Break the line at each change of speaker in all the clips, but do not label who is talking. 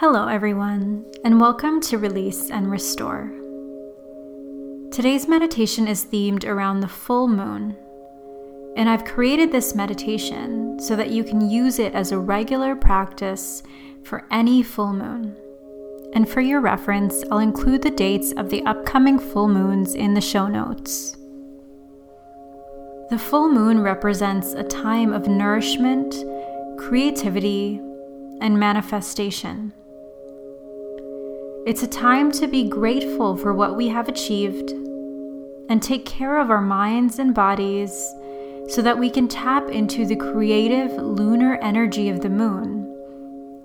Hello, everyone, and welcome to Release and Restore. Today's meditation is themed around the full moon, and I've created this meditation so that you can use it as a regular practice for any full moon. And for your reference, I'll include the dates of the upcoming full moons in the show notes. The full moon represents a time of nourishment, creativity, and manifestation. It's a time to be grateful for what we have achieved and take care of our minds and bodies so that we can tap into the creative lunar energy of the moon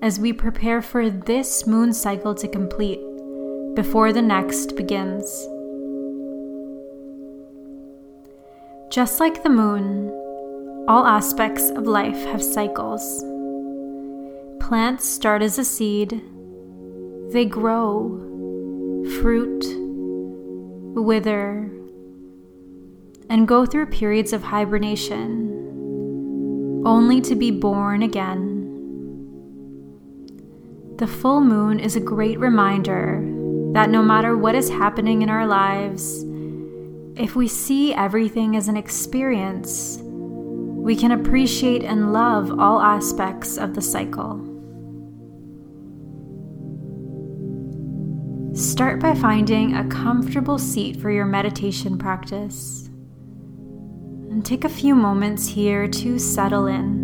as we prepare for this moon cycle to complete before the next begins. Just like the moon, all aspects of life have cycles. Plants start as a seed they grow, fruit, wither, and go through periods of hibernation, only to be born again. The full moon is a great reminder that no matter what is happening in our lives, if we see everything as an experience, we can appreciate and love all aspects of the cycle. Start by finding a comfortable seat for your meditation practice. And take a few moments here to settle in.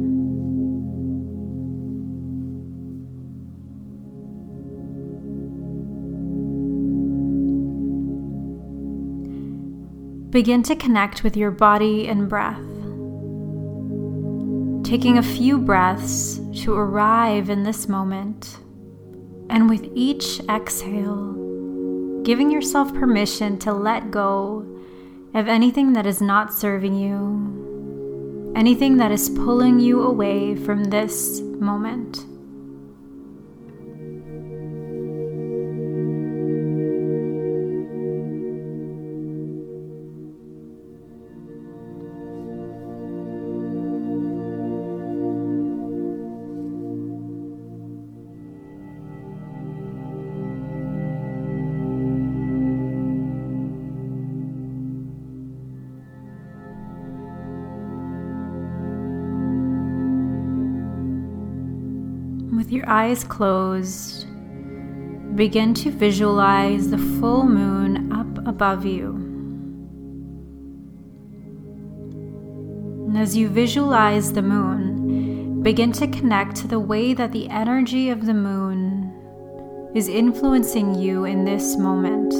Begin to connect with your body and breath. Taking a few breaths to arrive in this moment. And with each exhale, giving yourself permission to let go of anything that is not serving you, anything that is pulling you away from this moment. With your eyes closed, begin to visualize the full moon up above you. And as you visualize the moon, begin to connect to the way that the energy of the moon is influencing you in this moment.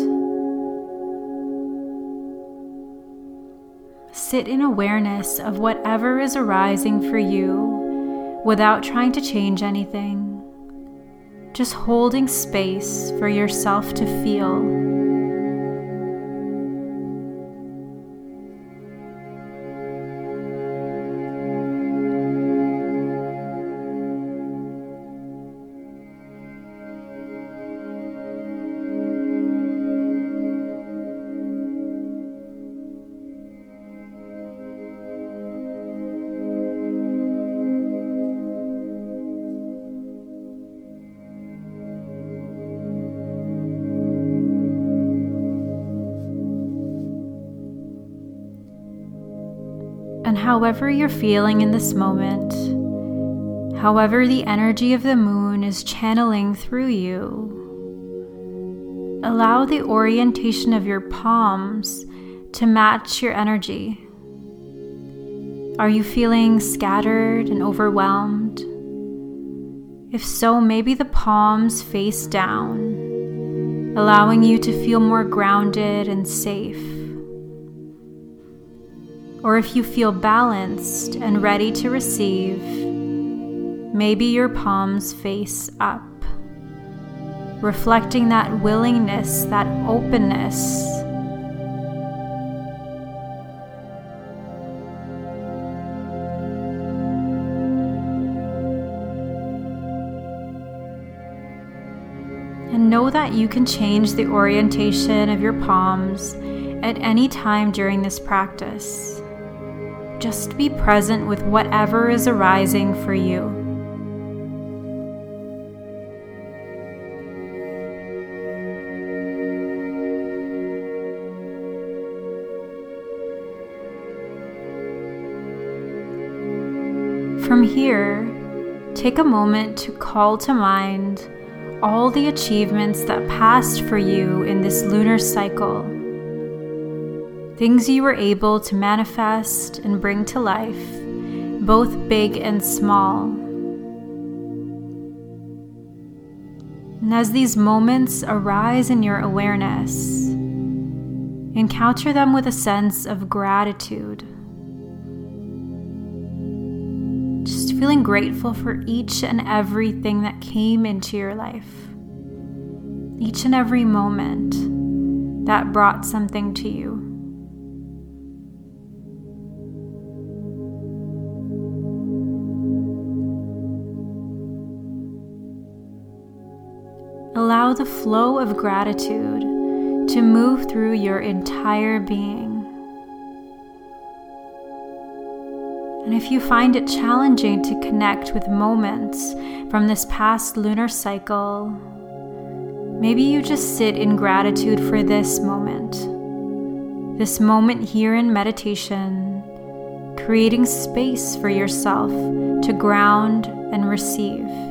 Sit in awareness of whatever is arising for you without trying to change anything, just holding space for yourself to feel. And however you're feeling in this moment, however the energy of the moon is channeling through you, allow the orientation of your palms to match your energy. Are you feeling scattered and overwhelmed? If so, maybe the palms face down, allowing you to feel more grounded and safe or if you feel balanced and ready to receive, maybe your palms face up, reflecting that willingness, that openness. And know that you can change the orientation of your palms at any time during this practice. Just be present with whatever is arising for you. From here, take a moment to call to mind all the achievements that passed for you in this lunar cycle. Things you were able to manifest and bring to life, both big and small. And as these moments arise in your awareness, encounter them with a sense of gratitude. Just feeling grateful for each and everything that came into your life, each and every moment that brought something to you. Allow the flow of gratitude to move through your entire being. And if you find it challenging to connect with moments from this past lunar cycle, maybe you just sit in gratitude for this moment. This moment here in meditation, creating space for yourself to ground and receive.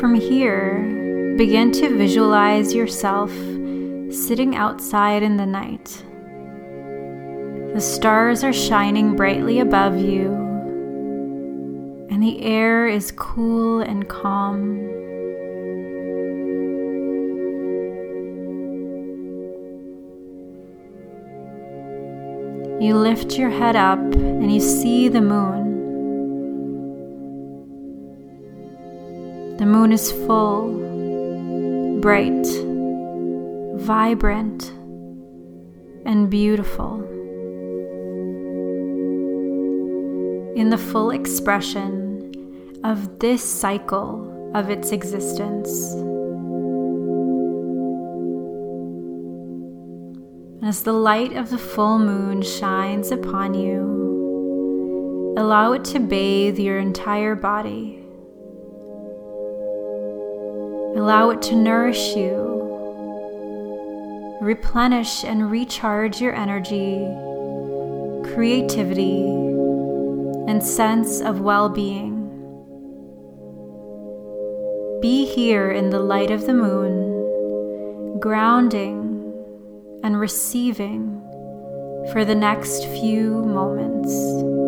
From here, begin to visualize yourself sitting outside in the night. The stars are shining brightly above you, and the air is cool and calm. You lift your head up and you see the moon. Moon is full, bright, vibrant, and beautiful. In the full expression of this cycle of its existence. As the light of the full moon shines upon you, allow it to bathe your entire body Allow it to nourish you, replenish and recharge your energy, creativity, and sense of well being. Be here in the light of the moon, grounding and receiving for the next few moments.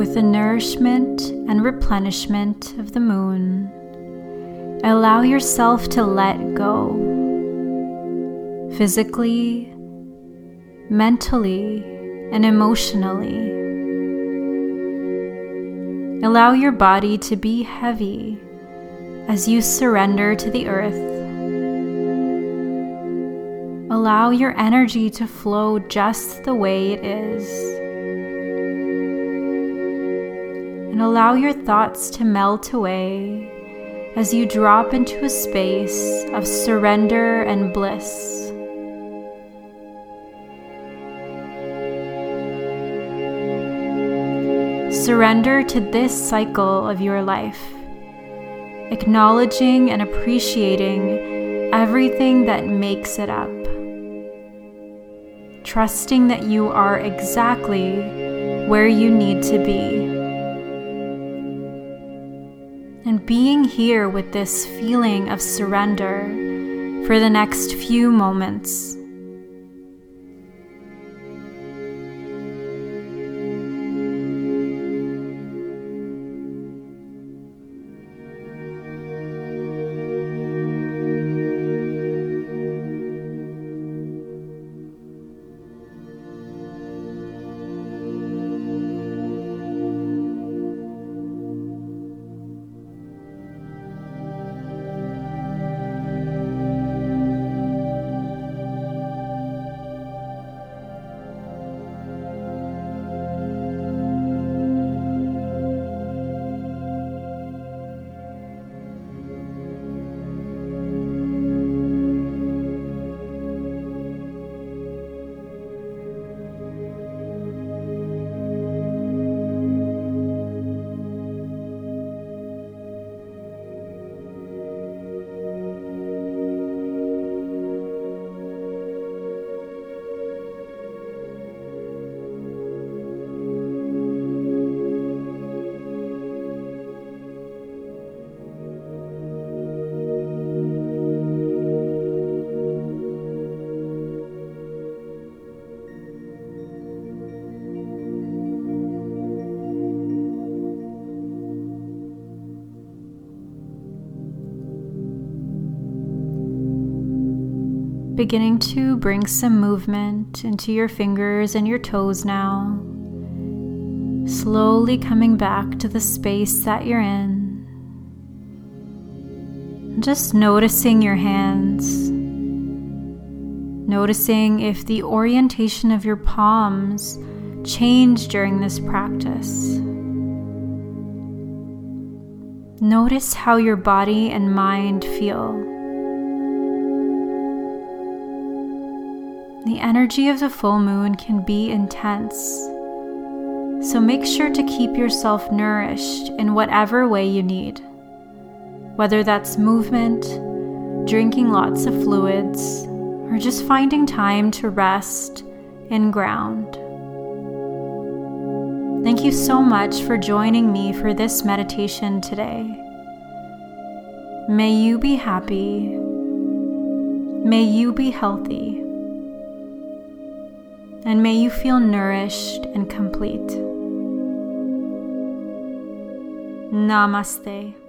With the nourishment and replenishment of the moon, allow yourself to let go physically, mentally, and emotionally. Allow your body to be heavy as you surrender to the earth. Allow your energy to flow just the way it is. And allow your thoughts to melt away as you drop into a space of surrender and bliss. Surrender to this cycle of your life, acknowledging and appreciating everything that makes it up. Trusting that you are exactly where you need to be being here with this feeling of surrender for the next few moments. Beginning to bring some movement into your fingers and your toes now. Slowly coming back to the space that you're in. Just noticing your hands. Noticing if the orientation of your palms change during this practice. Notice how your body and mind feel. The energy of the full moon can be intense. So make sure to keep yourself nourished in whatever way you need, whether that's movement, drinking lots of fluids, or just finding time to rest and ground. Thank you so much for joining me for this meditation today. May you be happy. May you be healthy and may you feel nourished and complete. Namaste.